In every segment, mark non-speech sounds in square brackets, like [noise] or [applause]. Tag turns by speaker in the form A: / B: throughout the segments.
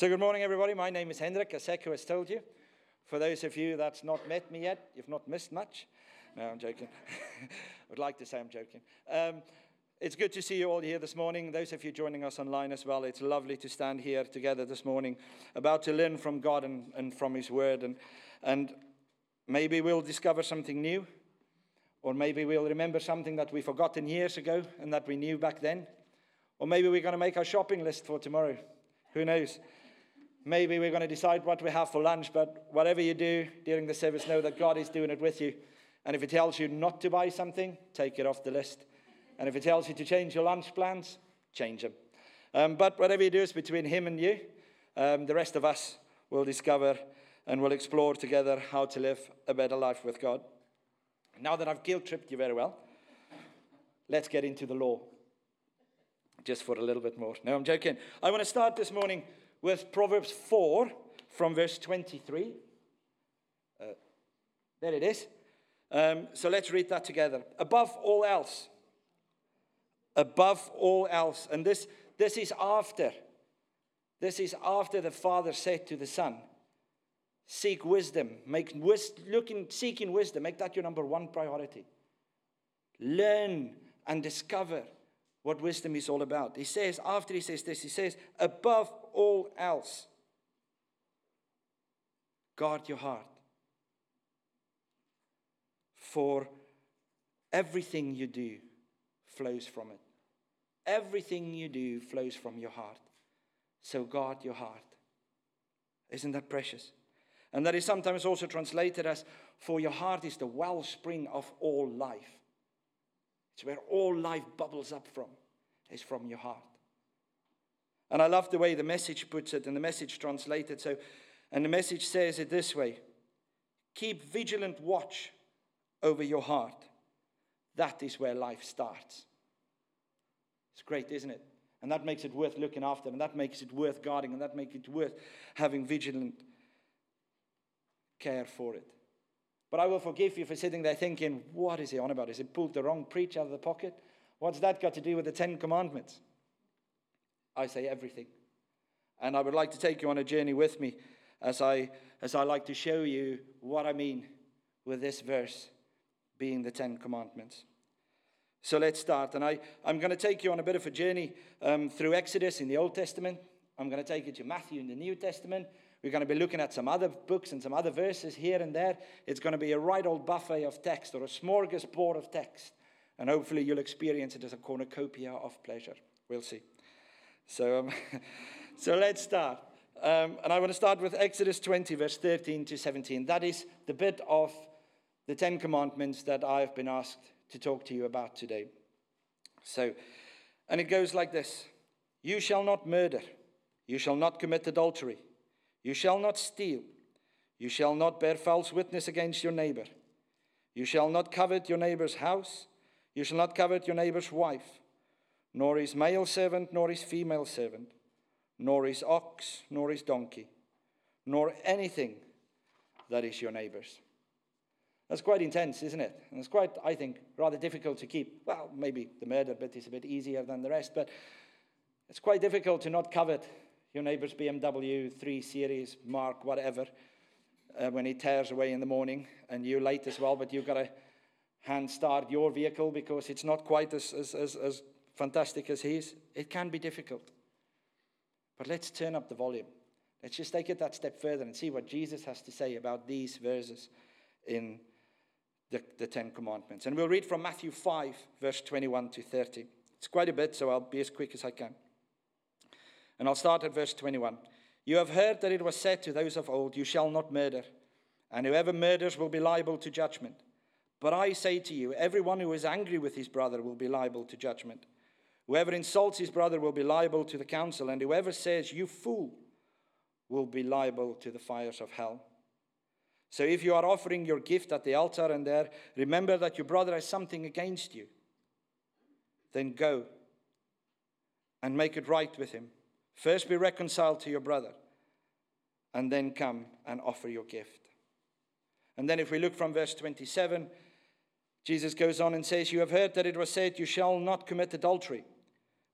A: So, good morning, everybody. My name is Hendrik, as Seko has told you. For those of you that's not met me yet, you've not missed much. No, I'm joking. I [laughs] would like to say I'm joking. Um, it's good to see you all here this morning. Those of you joining us online as well, it's lovely to stand here together this morning, about to learn from God and, and from His Word. And, and maybe we'll discover something new, or maybe we'll remember something that we forgotten years ago and that we knew back then. Or maybe we're going to make our shopping list for tomorrow. Who knows? Maybe we're going to decide what we have for lunch, but whatever you do during the service, know that God is doing it with you. And if He tells you not to buy something, take it off the list. And if He tells you to change your lunch plans, change them. Um, but whatever you do is between Him and you. Um, the rest of us will discover and will explore together how to live a better life with God. Now that I've guilt tripped you very well, let's get into the law. Just for a little bit more. No, I'm joking. I want to start this morning with Proverbs 4 from verse 23. Uh, there it is. Um, so let's read that together. Above all else, above all else, and this, this is after, this is after the Father said to the Son, Seek wisdom, make wis- looking, seeking wisdom, make that your number one priority. Learn and discover what wisdom is all about. He says, after he says this, he says, above all else, guard your heart. For everything you do flows from it. Everything you do flows from your heart. So guard your heart. Isn't that precious? And that is sometimes also translated as, For your heart is the wellspring of all life. It's where all life bubbles up from, is from your heart. And I love the way the message puts it and the message translated. So, and the message says it this way Keep vigilant watch over your heart. That is where life starts. It's great, isn't it? And that makes it worth looking after, and that makes it worth guarding, and that makes it worth having vigilant care for it. But I will forgive you for sitting there thinking, what is he on about? Is he pulled the wrong preach out of the pocket? What's that got to do with the Ten Commandments? I say everything. And I would like to take you on a journey with me as I, as I like to show you what I mean with this verse being the Ten Commandments. So let's start. And I, I'm going to take you on a bit of a journey um, through Exodus in the Old Testament. I'm going to take you to Matthew in the New Testament. We're going to be looking at some other books and some other verses here and there. It's going to be a right old buffet of text or a smorgasbord of text. And hopefully you'll experience it as a cornucopia of pleasure. We'll see. So, um, [laughs] so let's start. Um, and I want to start with Exodus 20, verse 13 to 17. That is the bit of the Ten Commandments that I've been asked to talk to you about today. So, and it goes like this You shall not murder, you shall not commit adultery. You shall not steal. You shall not bear false witness against your neighbor. You shall not covet your neighbor's house. You shall not covet your neighbor's wife, nor his male servant, nor his female servant, nor his ox, nor his donkey, nor anything that is your neighbor's. That's quite intense, isn't it? And it's quite, I think, rather difficult to keep. Well, maybe the murder bit is a bit easier than the rest, but it's quite difficult to not covet your neighbor's BMW 3 Series, Mark, whatever, uh, when he tears away in the morning, and you're late as well, but you've got to hand start your vehicle because it's not quite as, as, as, as fantastic as he is, It can be difficult. But let's turn up the volume. Let's just take it that step further and see what Jesus has to say about these verses in the, the Ten Commandments. And we'll read from Matthew 5, verse 21 to 30. It's quite a bit, so I'll be as quick as I can. And I'll start at verse 21. You have heard that it was said to those of old, You shall not murder, and whoever murders will be liable to judgment. But I say to you, everyone who is angry with his brother will be liable to judgment. Whoever insults his brother will be liable to the council, and whoever says, You fool, will be liable to the fires of hell. So if you are offering your gift at the altar and there, remember that your brother has something against you. Then go and make it right with him. First be reconciled to your brother, and then come and offer your gift. And then, if we look from verse 27, Jesus goes on and says, You have heard that it was said, You shall not commit adultery.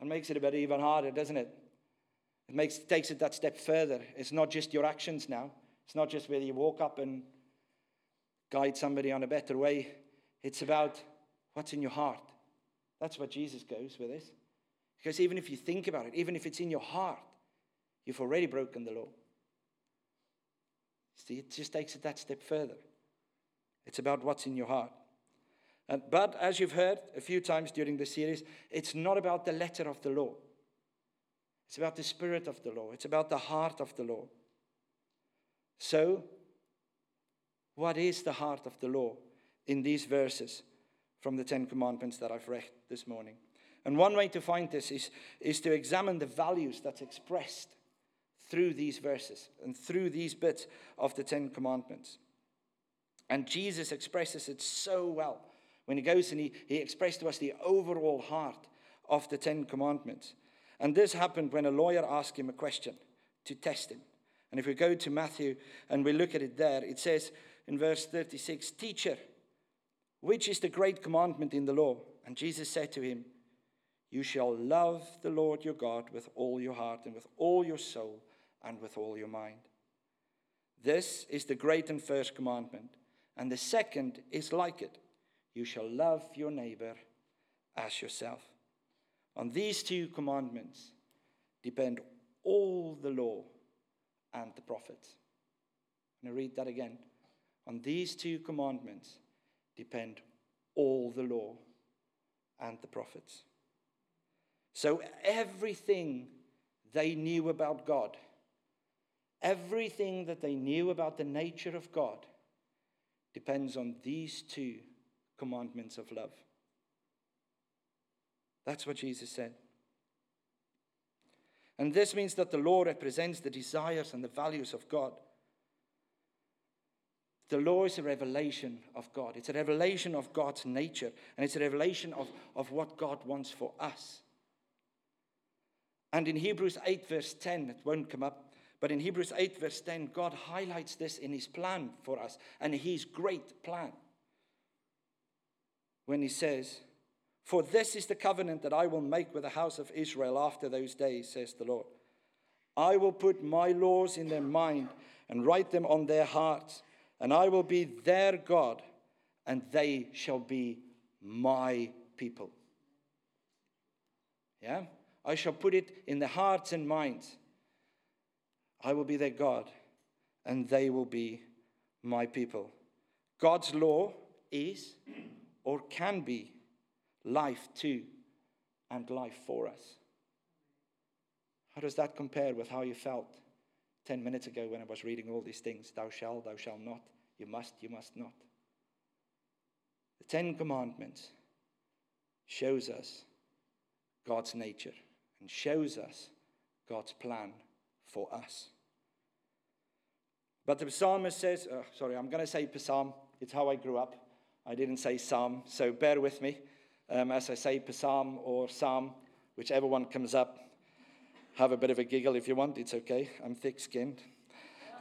A: That makes it a bit even harder, doesn't it? It makes, takes it that step further. It's not just your actions now. It's not just whether you walk up and guide somebody on a better way. It's about what's in your heart. That's what Jesus goes with this. Because even if you think about it, even if it's in your heart, you've already broken the law. See, it just takes it that step further. It's about what's in your heart. And, but as you've heard a few times during the series, it's not about the letter of the law. It's about the spirit of the law. It's about the heart of the law. So, what is the heart of the law in these verses from the Ten Commandments that I've read this morning? And one way to find this is, is to examine the values that's expressed through these verses and through these bits of the Ten Commandments. And Jesus expresses it so well when he goes and he, he expressed to us the overall heart of the Ten Commandments. And this happened when a lawyer asked him a question to test him. And if we go to Matthew and we look at it there, it says in verse 36 Teacher, which is the great commandment in the law? And Jesus said to him, You shall love the Lord your God with all your heart and with all your soul and with all your mind. This is the great and first commandment. And the second is like it you shall love your neighbor as yourself. On these two commandments depend all the law and the prophets. I'm going to read that again. On these two commandments depend all the law and the prophets. So everything they knew about God, everything that they knew about the nature of God, depends on these two commandments of love. That's what Jesus said. And this means that the law represents the desires and the values of God. The law is a revelation of God. It's a revelation of God's nature, and it's a revelation of, of what God wants for us. And in Hebrews 8, verse 10, it won't come up, but in Hebrews 8, verse 10, God highlights this in his plan for us, and his great plan when he says, For this is the covenant that I will make with the house of Israel after those days, says the Lord. I will put my laws in their mind and write them on their hearts, and I will be their God, and they shall be my people. Yeah? I shall put it in their hearts and minds. I will be their God, and they will be my people. God's law is or can be life to and life for us. How does that compare with how you felt 10 minutes ago when I was reading all these things? Thou shalt, thou shalt not, you must, you must not. The Ten Commandments shows us God's nature and shows us God's plan for us. But the psalmist says, oh, sorry, I'm going to say psalm. It's how I grew up. I didn't say psalm, so bear with me um, as I say psalm or psalm, whichever one comes up. Have a bit of a giggle if you want, it's okay. I'm thick skinned.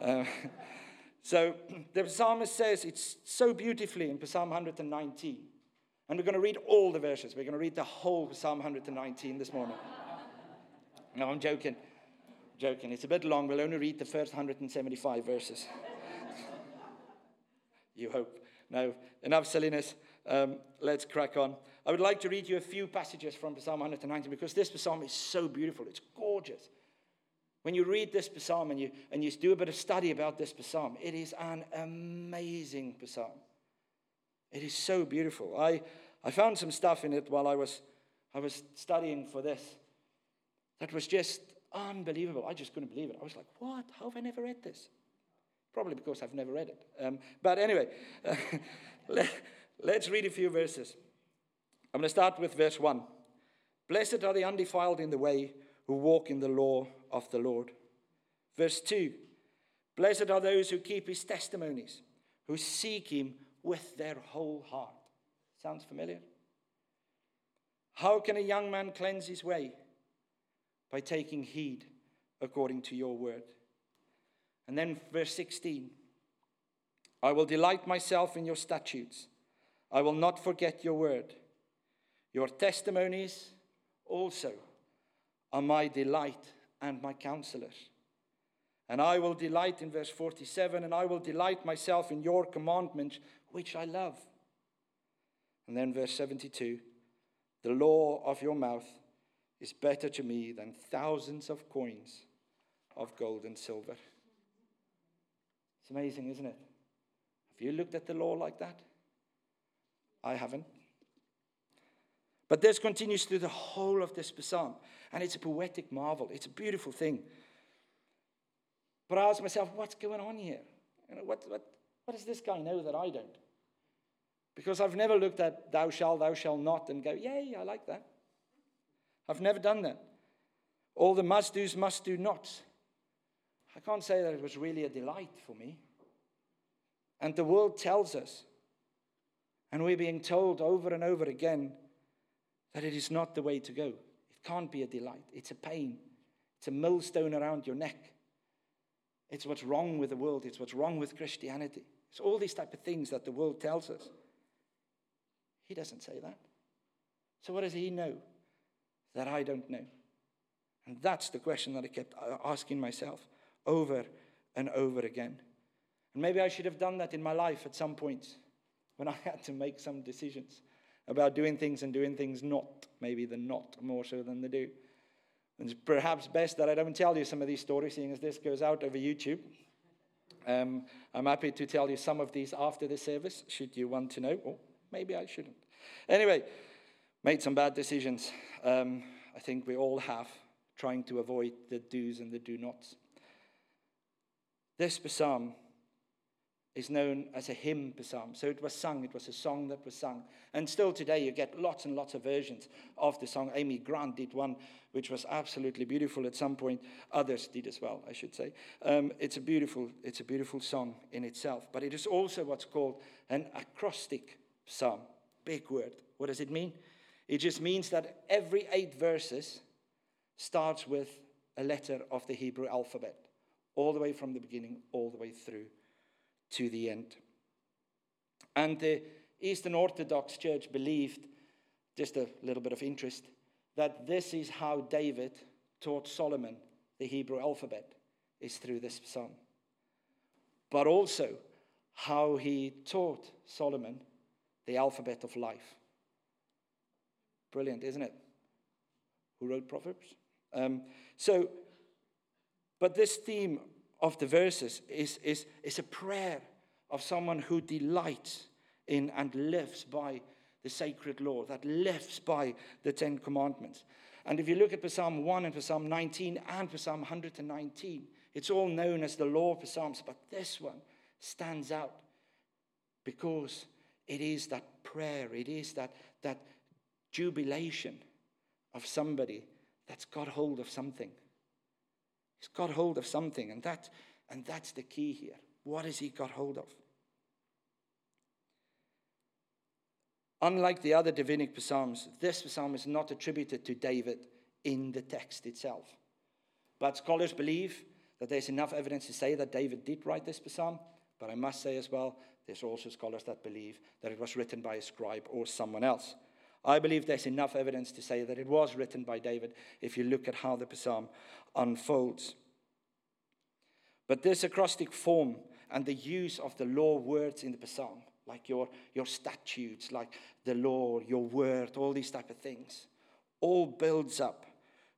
A: Uh, [laughs] so [clears throat] the psalmist says it's so beautifully in Psalm 119. And we're going to read all the verses. We're going to read the whole Psalm 119 this morning. [laughs] no, I'm joking. Joking. It's a bit long. We'll only read the first 175 verses. [laughs] you hope. Now, enough silliness. Um, let's crack on. I would like to read you a few passages from Psalm 119 because this psalm is so beautiful. It's gorgeous. When you read this psalm and you, and you do a bit of study about this psalm, it is an amazing psalm. It is so beautiful. I, I found some stuff in it while I was, I was studying for this that was just unbelievable. I just couldn't believe it. I was like, what? How have I never read this? Probably because I've never read it. Um, but anyway, [laughs] let, let's read a few verses. I'm going to start with verse 1. Blessed are the undefiled in the way who walk in the law of the Lord. Verse 2 Blessed are those who keep his testimonies, who seek him with their whole heart. Sounds familiar? How can a young man cleanse his way? By taking heed according to your word. And then verse 16 I will delight myself in your statutes, I will not forget your word. Your testimonies also are my delight and my counselors. And I will delight in verse 47 and I will delight myself in your commandments, which I love. And then verse 72 the law of your mouth is better to me than thousands of coins of gold and silver. It's amazing, isn't it? Have you looked at the law like that? I haven't. But this continues through the whole of this psalm, and it's a poetic marvel. It's a beautiful thing. But I ask myself, what's going on here? You know, what, what, what does this guy know that I don't? Because I've never looked at thou shalt, thou shalt not, and go, yay, I like that. I've never done that. All the must do's, must do nots. I can't say that it was really a delight for me. And the world tells us, and we're being told over and over again, that it is not the way to go. It can't be a delight. It's a pain. It's a millstone around your neck. It's what's wrong with the world. It's what's wrong with Christianity. It's all these type of things that the world tells us. He doesn't say that. So what does he know that I don't know? And that's the question that I kept uh, asking myself over and over again. And maybe I should have done that in my life at some point when [laughs] I had to make some decisions about doing things and doing things not, maybe the not more so than the do. And it's perhaps best that I don't tell you some of these stories, seeing as this goes out over YouTube. Um, I'm happy to tell you some of these after the service, should you want to know. Oh, maybe I shouldn't. Anyway, made some bad decisions. Um, I think we all have, trying to avoid the do's and the do nots. This psalm is known as a hymn psalm. So it was sung, it was a song that was sung. And still today, you get lots and lots of versions of the song. Amy Grant did one, which was absolutely beautiful at some point. Others did as well, I should say. Um, it's, a beautiful, it's a beautiful song in itself. But it is also what's called an acrostic psalm. Big word. What does it mean? It just means that every eight verses starts with a letter of the Hebrew alphabet, all the way from the beginning, all the way through to the end. And the Eastern Orthodox Church believed, just a little bit of interest, that this is how David taught Solomon the Hebrew alphabet, is through this psalm. But also how he taught Solomon the alphabet of life. Brilliant, isn't it? Who wrote Proverbs? Um, so, but this theme of the verses is, is, is a prayer of someone who delights in and lives by the sacred law, that lives by the Ten Commandments. And if you look at Psalm 1 and Psalm 19 and Psalm 119, it's all known as the law of Psalms, but this one stands out because it is that prayer, it is that, that jubilation of somebody that's got hold of something. He's got hold of something, and, that, and that's the key here. What has he got hold of? Unlike the other Davidic psalms, this psalm is not attributed to David in the text itself. But scholars believe that there's enough evidence to say that David did write this psalm. But I must say as well, there's also scholars that believe that it was written by a scribe or someone else. I believe there's enough evidence to say that it was written by David if you look at how the psalm unfolds. But this acrostic form and the use of the law words in the psalm, like your, your statutes, like the law, your word, all these type of things, all builds up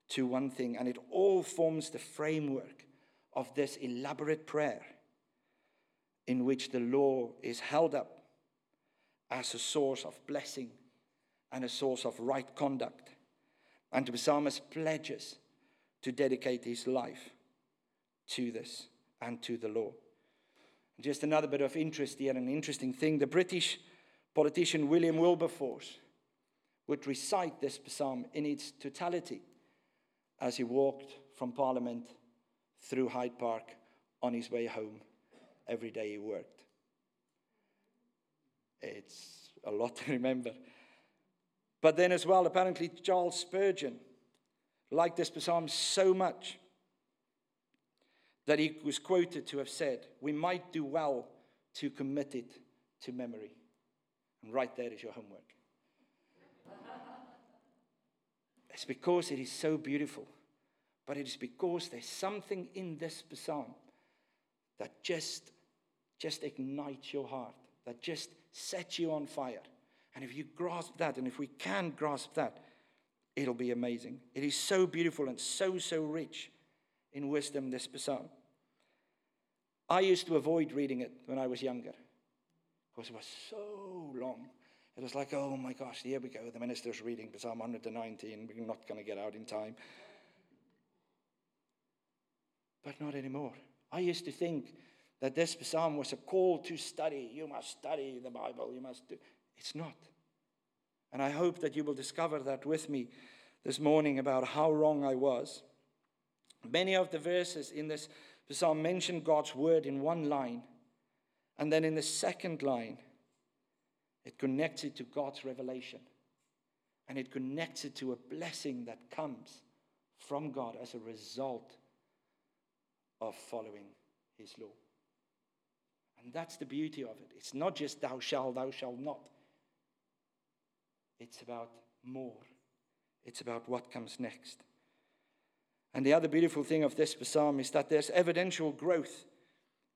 A: to one thing, and it all forms the framework of this elaborate prayer in which the law is held up as a source of blessing and a source of right conduct. And the psalmist pledges to dedicate his life to this and to the law. Just another bit of interest here, an interesting thing. The British politician William Wilberforce, would recite this psalm in its totality as he walked from Parliament through Hyde Park on his way home every day he worked. It's a lot to [laughs] remember. But then, as well, apparently, Charles Spurgeon liked this psalm so much that he was quoted to have said, We might do well to commit it to memory. And right there is your homework. [laughs] it's because it is so beautiful, but it is because there's something in this psalm that just, just ignites your heart, that just sets you on fire. And if you grasp that, and if we can grasp that, it'll be amazing. It is so beautiful and so, so rich in wisdom, this psalm. I used to avoid reading it when I was younger because it was so long. It was like, oh my gosh, here we go. The minister's reading Psalm 119. We're not going to get out in time. But not anymore. I used to think that this psalm was a call to study. You must study the Bible. You must do. It's not. And I hope that you will discover that with me this morning about how wrong I was. Many of the verses in this psalm mention God's word in one line, and then in the second line, it connects it to God's revelation. And it connects it to a blessing that comes from God as a result of following his law. And that's the beauty of it. It's not just thou shalt, thou shalt not. It's about more. It's about what comes next. And the other beautiful thing of this psalm is that there's evidential growth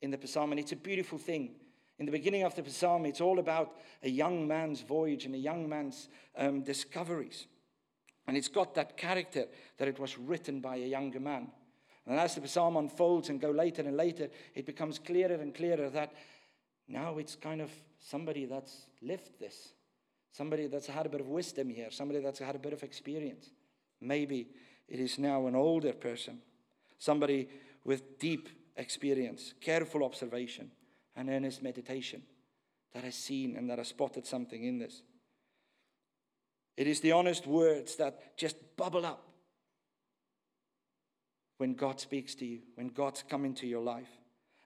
A: in the psalm, and it's a beautiful thing. In the beginning of the psalm, it's all about a young man's voyage and a young man's um, discoveries. And it's got that character that it was written by a younger man. And as the psalm unfolds and go later and later, it becomes clearer and clearer that now it's kind of somebody that's lived this, somebody that's had a bit of wisdom here, somebody that's had a bit of experience. Maybe it is now an older person, somebody with deep experience, careful observation, and earnest meditation that has seen and that has spotted something in this. It is the honest words that just bubble up when God speaks to you, when God's come into your life,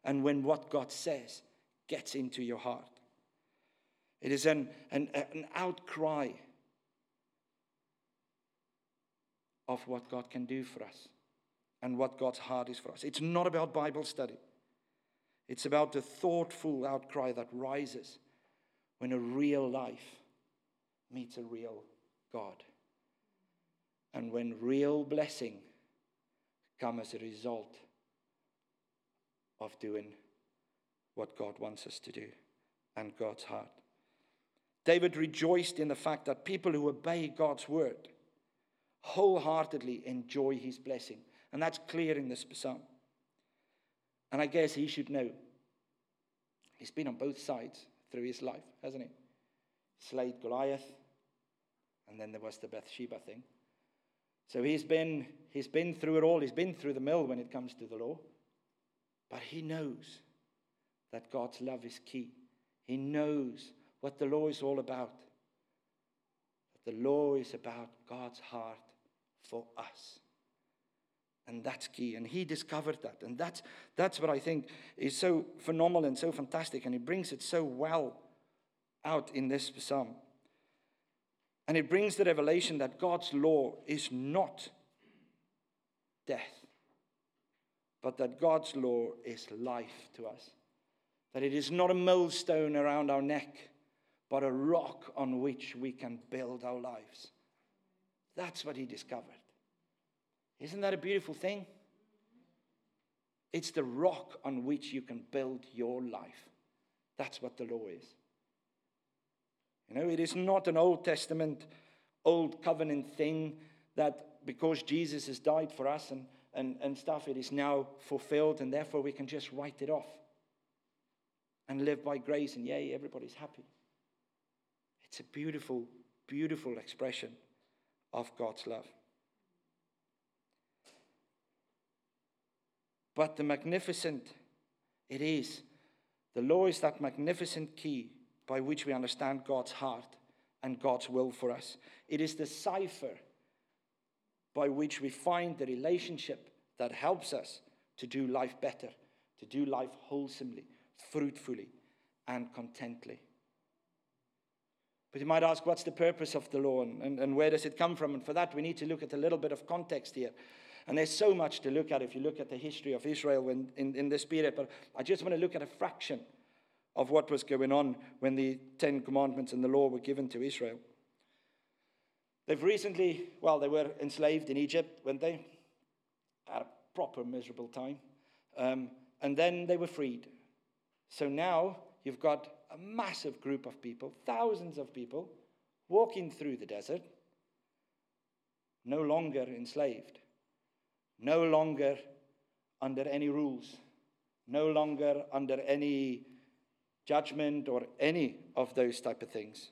A: and when what God says gets into your heart. It is an, an, an outcry of what God can do for us and what God's heart is for us. It's not about Bible study, it's about the thoughtful outcry that rises when a real life meets a real God. And when real blessing comes as a result of doing what God wants us to do and God's heart. David rejoiced in the fact that people who obey God's word wholeheartedly enjoy his blessing. And that's clear in this psalm. And I guess he should know. He's been on both sides through his life, hasn't he? Slayed Goliath, and then there was the Bathsheba thing. So he's been, he's been through it all. He's been through the mill when it comes to the law. But he knows that God's love is key. He knows what the law is all about. That the law is about God's heart for us. And that's key. And he discovered that. And that's, that's what I think is so phenomenal and so fantastic. And he brings it so well out in this psalm. And it brings the revelation that God's law is not death, but that God's law is life to us. That it is not a millstone around our neck, but a rock on which we can build our lives. That's what he discovered. Isn't that a beautiful thing? It's the rock on which you can build your life. That's what the law is. You know, it is not an Old Testament, Old Covenant thing that because Jesus has died for us and, and, and stuff, it is now fulfilled and therefore we can just write it off and live by grace and yay, everybody's happy. It's a beautiful, beautiful expression of God's love. But the magnificent, it is. The law is that magnificent key by which we understand God's heart and God's will for us. It is the cipher by which we find the relationship that helps us to do life better, to do life wholesomely, fruitfully, and contently. But you might ask, what's the purpose of the law and, and, and, where does it come from? And for that, we need to look at a little bit of context here. And there's so much to look at if you look at the history of Israel when, in, in this period. But I just want to look at a fraction of what was going on when the Ten Commandments and the law were given to Israel. They've recently, well, they were enslaved in Egypt, weren't they? Had a proper miserable time. Um, and then they were freed. So now you've got a massive group of people, thousands of people, walking through the desert, no longer enslaved, no longer under any rules, no longer under any judgment or any of those type of things.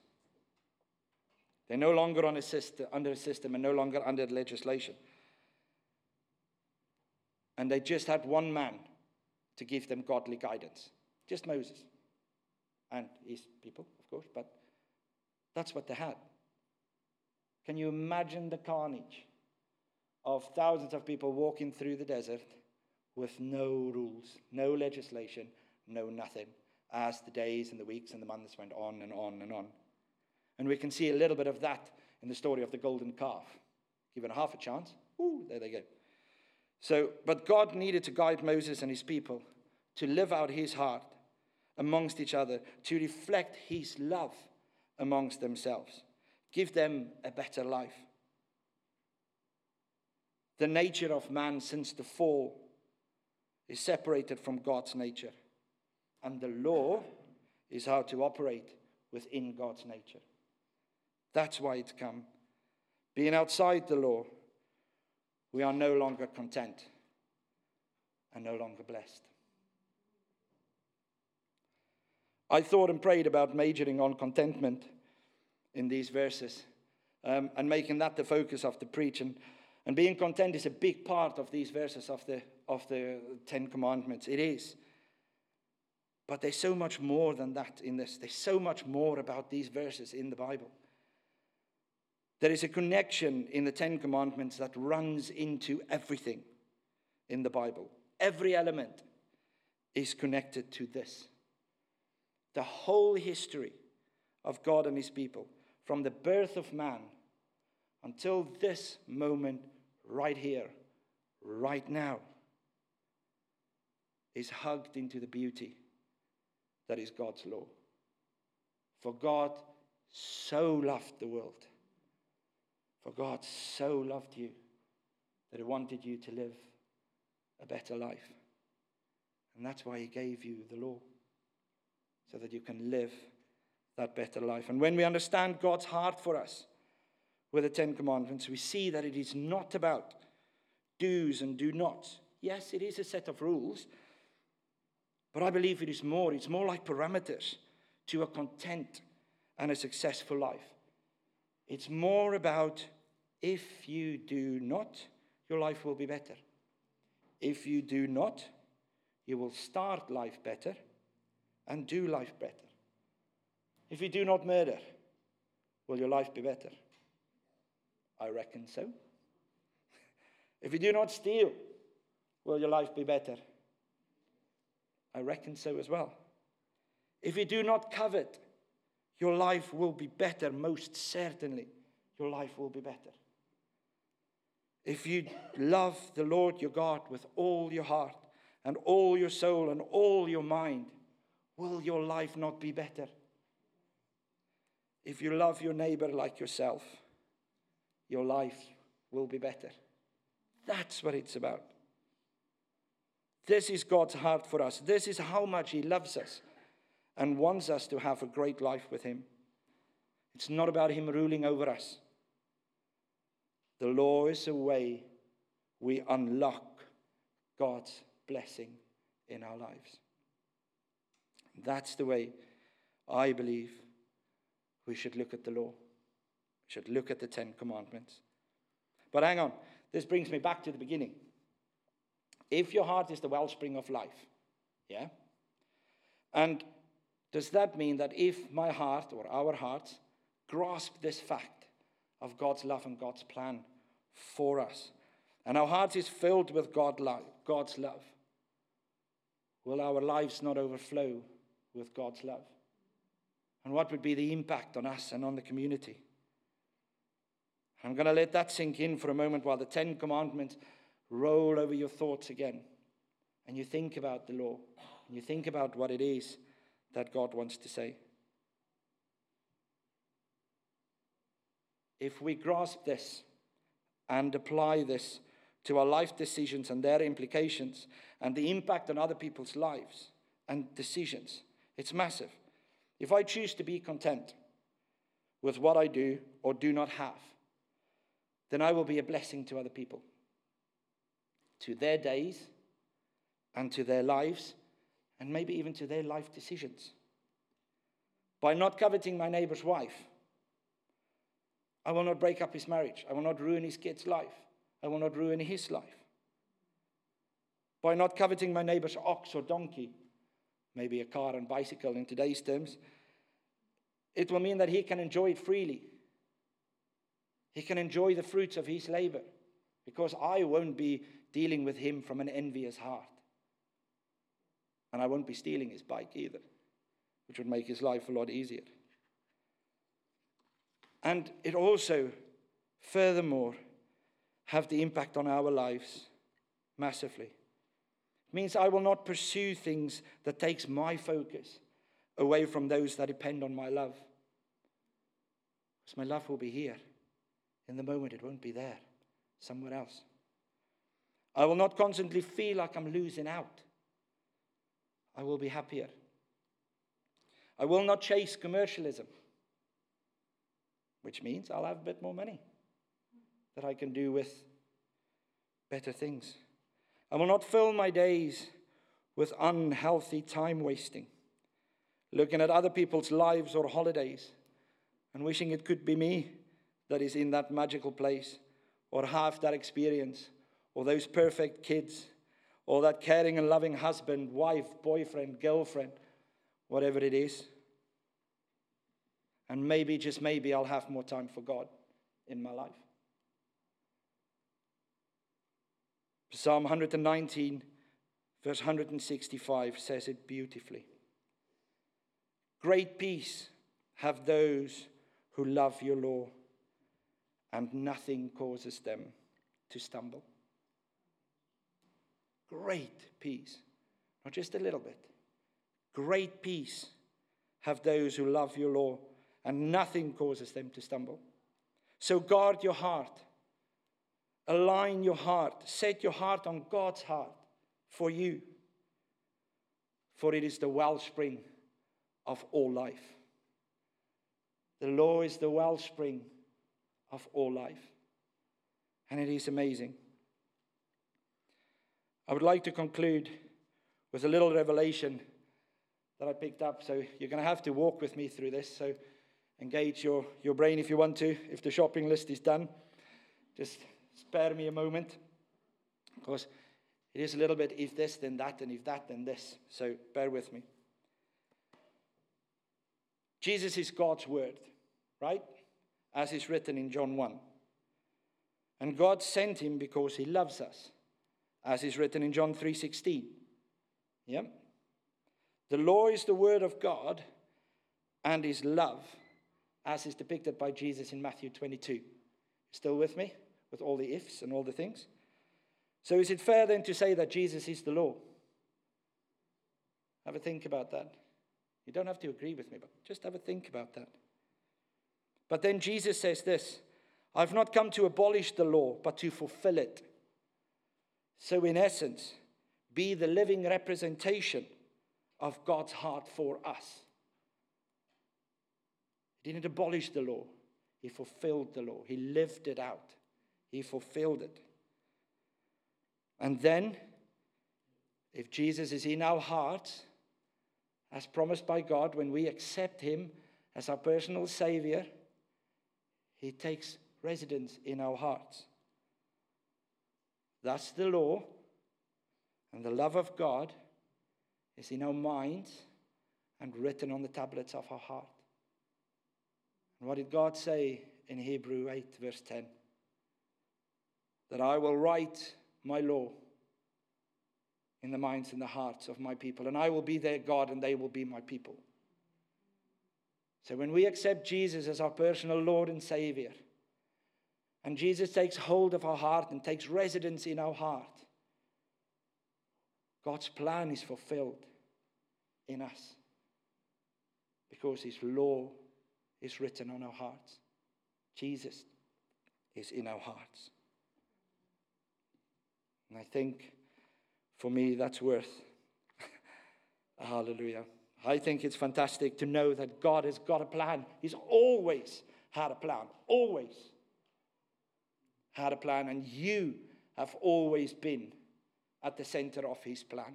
A: They're no longer on a system, under a system and no longer under legislation. And they just had one man to give them godly guidance, just Moses and his people, of course, but that's what they had. Can you imagine the carnage of thousands of people walking through the desert with no rules, no legislation, no nothing, as the days and the weeks and the months went on and on and on? And we can see a little bit of that in the story of the golden calf. Given half a chance, ooh, there they go. So, but God needed to guide Moses and his people to live out his heart amongst each other, to reflect his love amongst themselves, give them a better life. The nature of man since the fall is separated from God's nature, and the law is how to operate within God's nature. That's why it's come. Being outside the law, we are no longer content and no longer blessed. I thought and prayed about majoring on contentment in these verses um, and making that the focus of the preach. And, and being content is a big part of these verses of the, of the Ten Commandments. It is. But there's so much more than that in this. There's so much more about these verses in the Bible. There is a connection in the Ten Commandments that runs into everything in the Bible. Every element is connected to this the whole history of God and his people, from the birth of man until this moment right here, right now, is hugged into the beauty that is God's law. For God so loved the world, for God so loved you that He wanted you to live a better life. And that's why He gave you the law so that you can live that better life. And when we understand God's heart for us with the Ten Commandments, we see that it is not about do's and do nots. Yes, it is a set of rules, but I believe it is more. It's more like parameters to a content and a successful life. It's more about if you do not, your life will be better. If you do not, you will start life better and do life better. If you do not murder, will your life be better? I reckon so. if you do not steal, will your life be better? I reckon so as well. If you do not covet, your life will be better, most certainly. Your life will be better. If you love the Lord your God with all your heart and all your soul and all your mind, will your life not be better? If you love your neighbor like yourself, your life will be better. That's what it's about. This is God's heart for us. This is how much He loves us and wants us to have a great life with Him. It's not about Him ruling over us. The law is a way we unlock God's blessing in our lives. That's the way I believe we should look at the law. We should look at the Ten Commandments. But hang on, this brings me back to the beginning. If your heart is the wellspring of life, yeah? And does that mean that if my heart or our hearts grasp this fact of God's love and God's plan for us, and our hearts is filled with God's love, will our lives not overflow with God's love? And what would be the impact on us and on the community? I'm going to let that sink in for a moment while the Ten Commandments roll over your thoughts again. And you think about the law. And you think about what it is that God wants to say. If we grasp this and apply this to our life decisions and their implications and the impact on other people's lives and decisions, it's massive. If I choose to be content with what I do or do not have, then I will be a blessing to other people, to their days and to their lives, and maybe even to their life decisions. By not coveting my neighbor's wife, I will not break up his marriage. I will not ruin his kid's life. I will not ruin his life. By not coveting my neighbor's ox or donkey, maybe a car and bicycle in today's terms, it will mean that he can enjoy it freely. He can enjoy the fruits of his labor because I won't be dealing with him from an envious heart. And I won't be stealing his bike either, which would make his life a lot easier. And it also, furthermore, have the impact on our lives massively. Means I will not pursue things that takes my focus away from those that depend on my love. Because my love will be here. In the moment, it won't be there, somewhere else. I will not constantly feel like I'm losing out. I will be happier. I will not chase commercialism, which means I'll have a bit more money that I can do with better things. I will not fill my days with unhealthy time wasting, looking at other people's lives or holidays and wishing it could be me that is in that magical place or have that experience or those perfect kids or that caring and loving husband, wife, boyfriend, girlfriend, whatever it is. And maybe, just maybe, I'll have more time for God in my life. Psalm 119, verse 165 says it beautifully. Great peace have those who love your law, and nothing causes them to stumble great peace. Not just a little bit. Great peace have those who love your law, and nothing causes them to stumble. So guard your heart. Align your heart. Set your heart on God's heart for you. For it is the wellspring of all life. The law is the wellspring of all life. And it is amazing. I would like to conclude with a little revelation that I picked up. So you're going to have to walk with me through this. So engage your, your brain if you want to. If the shopping list is done, just spare me a moment. Because it is a little bit if this, then that, and if that, then this. So bear with me. Jesus is God's word, right? As is written in John 1. And God sent him because he loves us as is written in John 3:16. Yeah? The law is the word of God and is love, as is depicted by Jesus in Matthew 22. Still with me? With all the ifs and all the things? So is it fair then to say that Jesus is the law? Have a think about that. You don't have to agree with me, but just have a think about that. But then Jesus says this I've not come to abolish the law, but to fulfill it. So, in essence, be the living representation of God's heart for us. He didn't abolish the law, He fulfilled the law, He lived it out, He fulfilled it. And then, if Jesus is in our hearts, as promised by God, when we accept Him as our personal Savior, He takes residence in our hearts. Thus, the law and the love of God is in our minds and written on the tablets of our heart. And what did God say in Hebrew 8, verse 10? That I will write my law in the minds and the hearts of my people, and I will be their God, and they will be my people. So when we accept Jesus as our personal Lord and Savior, and Jesus takes hold of our heart and takes residence in our heart, God's plan is fulfilled in us because His law is written on our hearts. Jesus is in our hearts. And I think for me that's worth [laughs] a hallelujah. I think it's fantastic to know that God has got a plan. He's always had a plan, always had a plan, and you have always been at the center of his plan.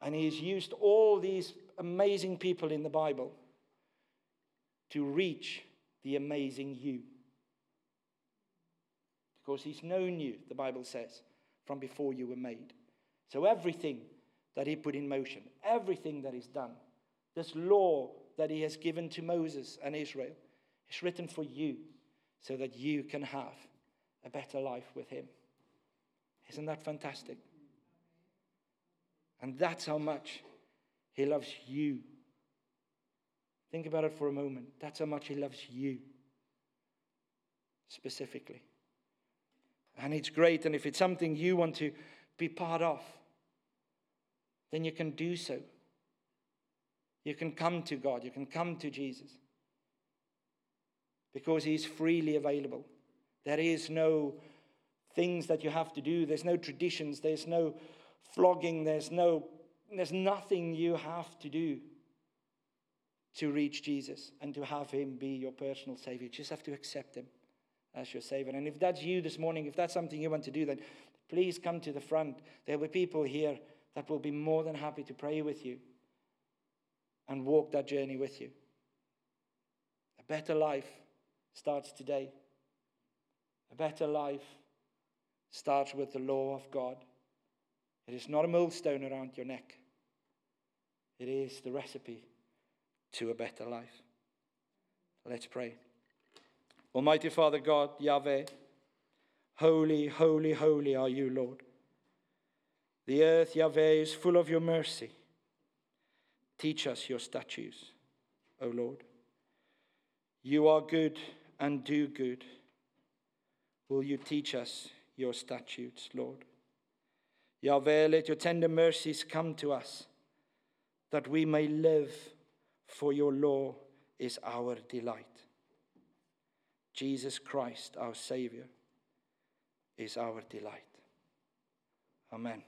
A: And he has used all these amazing people in the Bible to reach the amazing you. Because he's known you, the Bible says, from before you were made. So everything that he put in motion, everything that is done, this law that he has given to Moses and Israel, is written for you so that you can have a better life with him. Isn't that fantastic? And that's how much he loves you. Think about it for a moment. That's how much he loves you specifically. And it's great. And if it's something you want to be part of, then you can do so. You can come to God, you can come to Jesus because He's freely available. There is no things that you have to do, there's no traditions, there's no flogging, there's, no, there's nothing you have to do to reach Jesus and to have Him be your personal Savior. You just have to accept Him as your Savior. And if that's you this morning, if that's something you want to do, then please come to the front. There will be people here that will be more than happy to pray with you and walk that journey with you. A better life starts today. A better life starts with the law of God. It is not a millstone around your neck, it is the recipe to a better life. Let's pray. Almighty Father God, Yahweh, holy, holy, holy are you, Lord. The earth, Yahweh, is full of your mercy. Teach us your statutes, O Lord. You are good and do good. Will you teach us your statutes, Lord? Yahweh, let your tender mercies come to us, that we may live, for your law is our delight. Jesus Christ, our Savior, is our delight. Amen.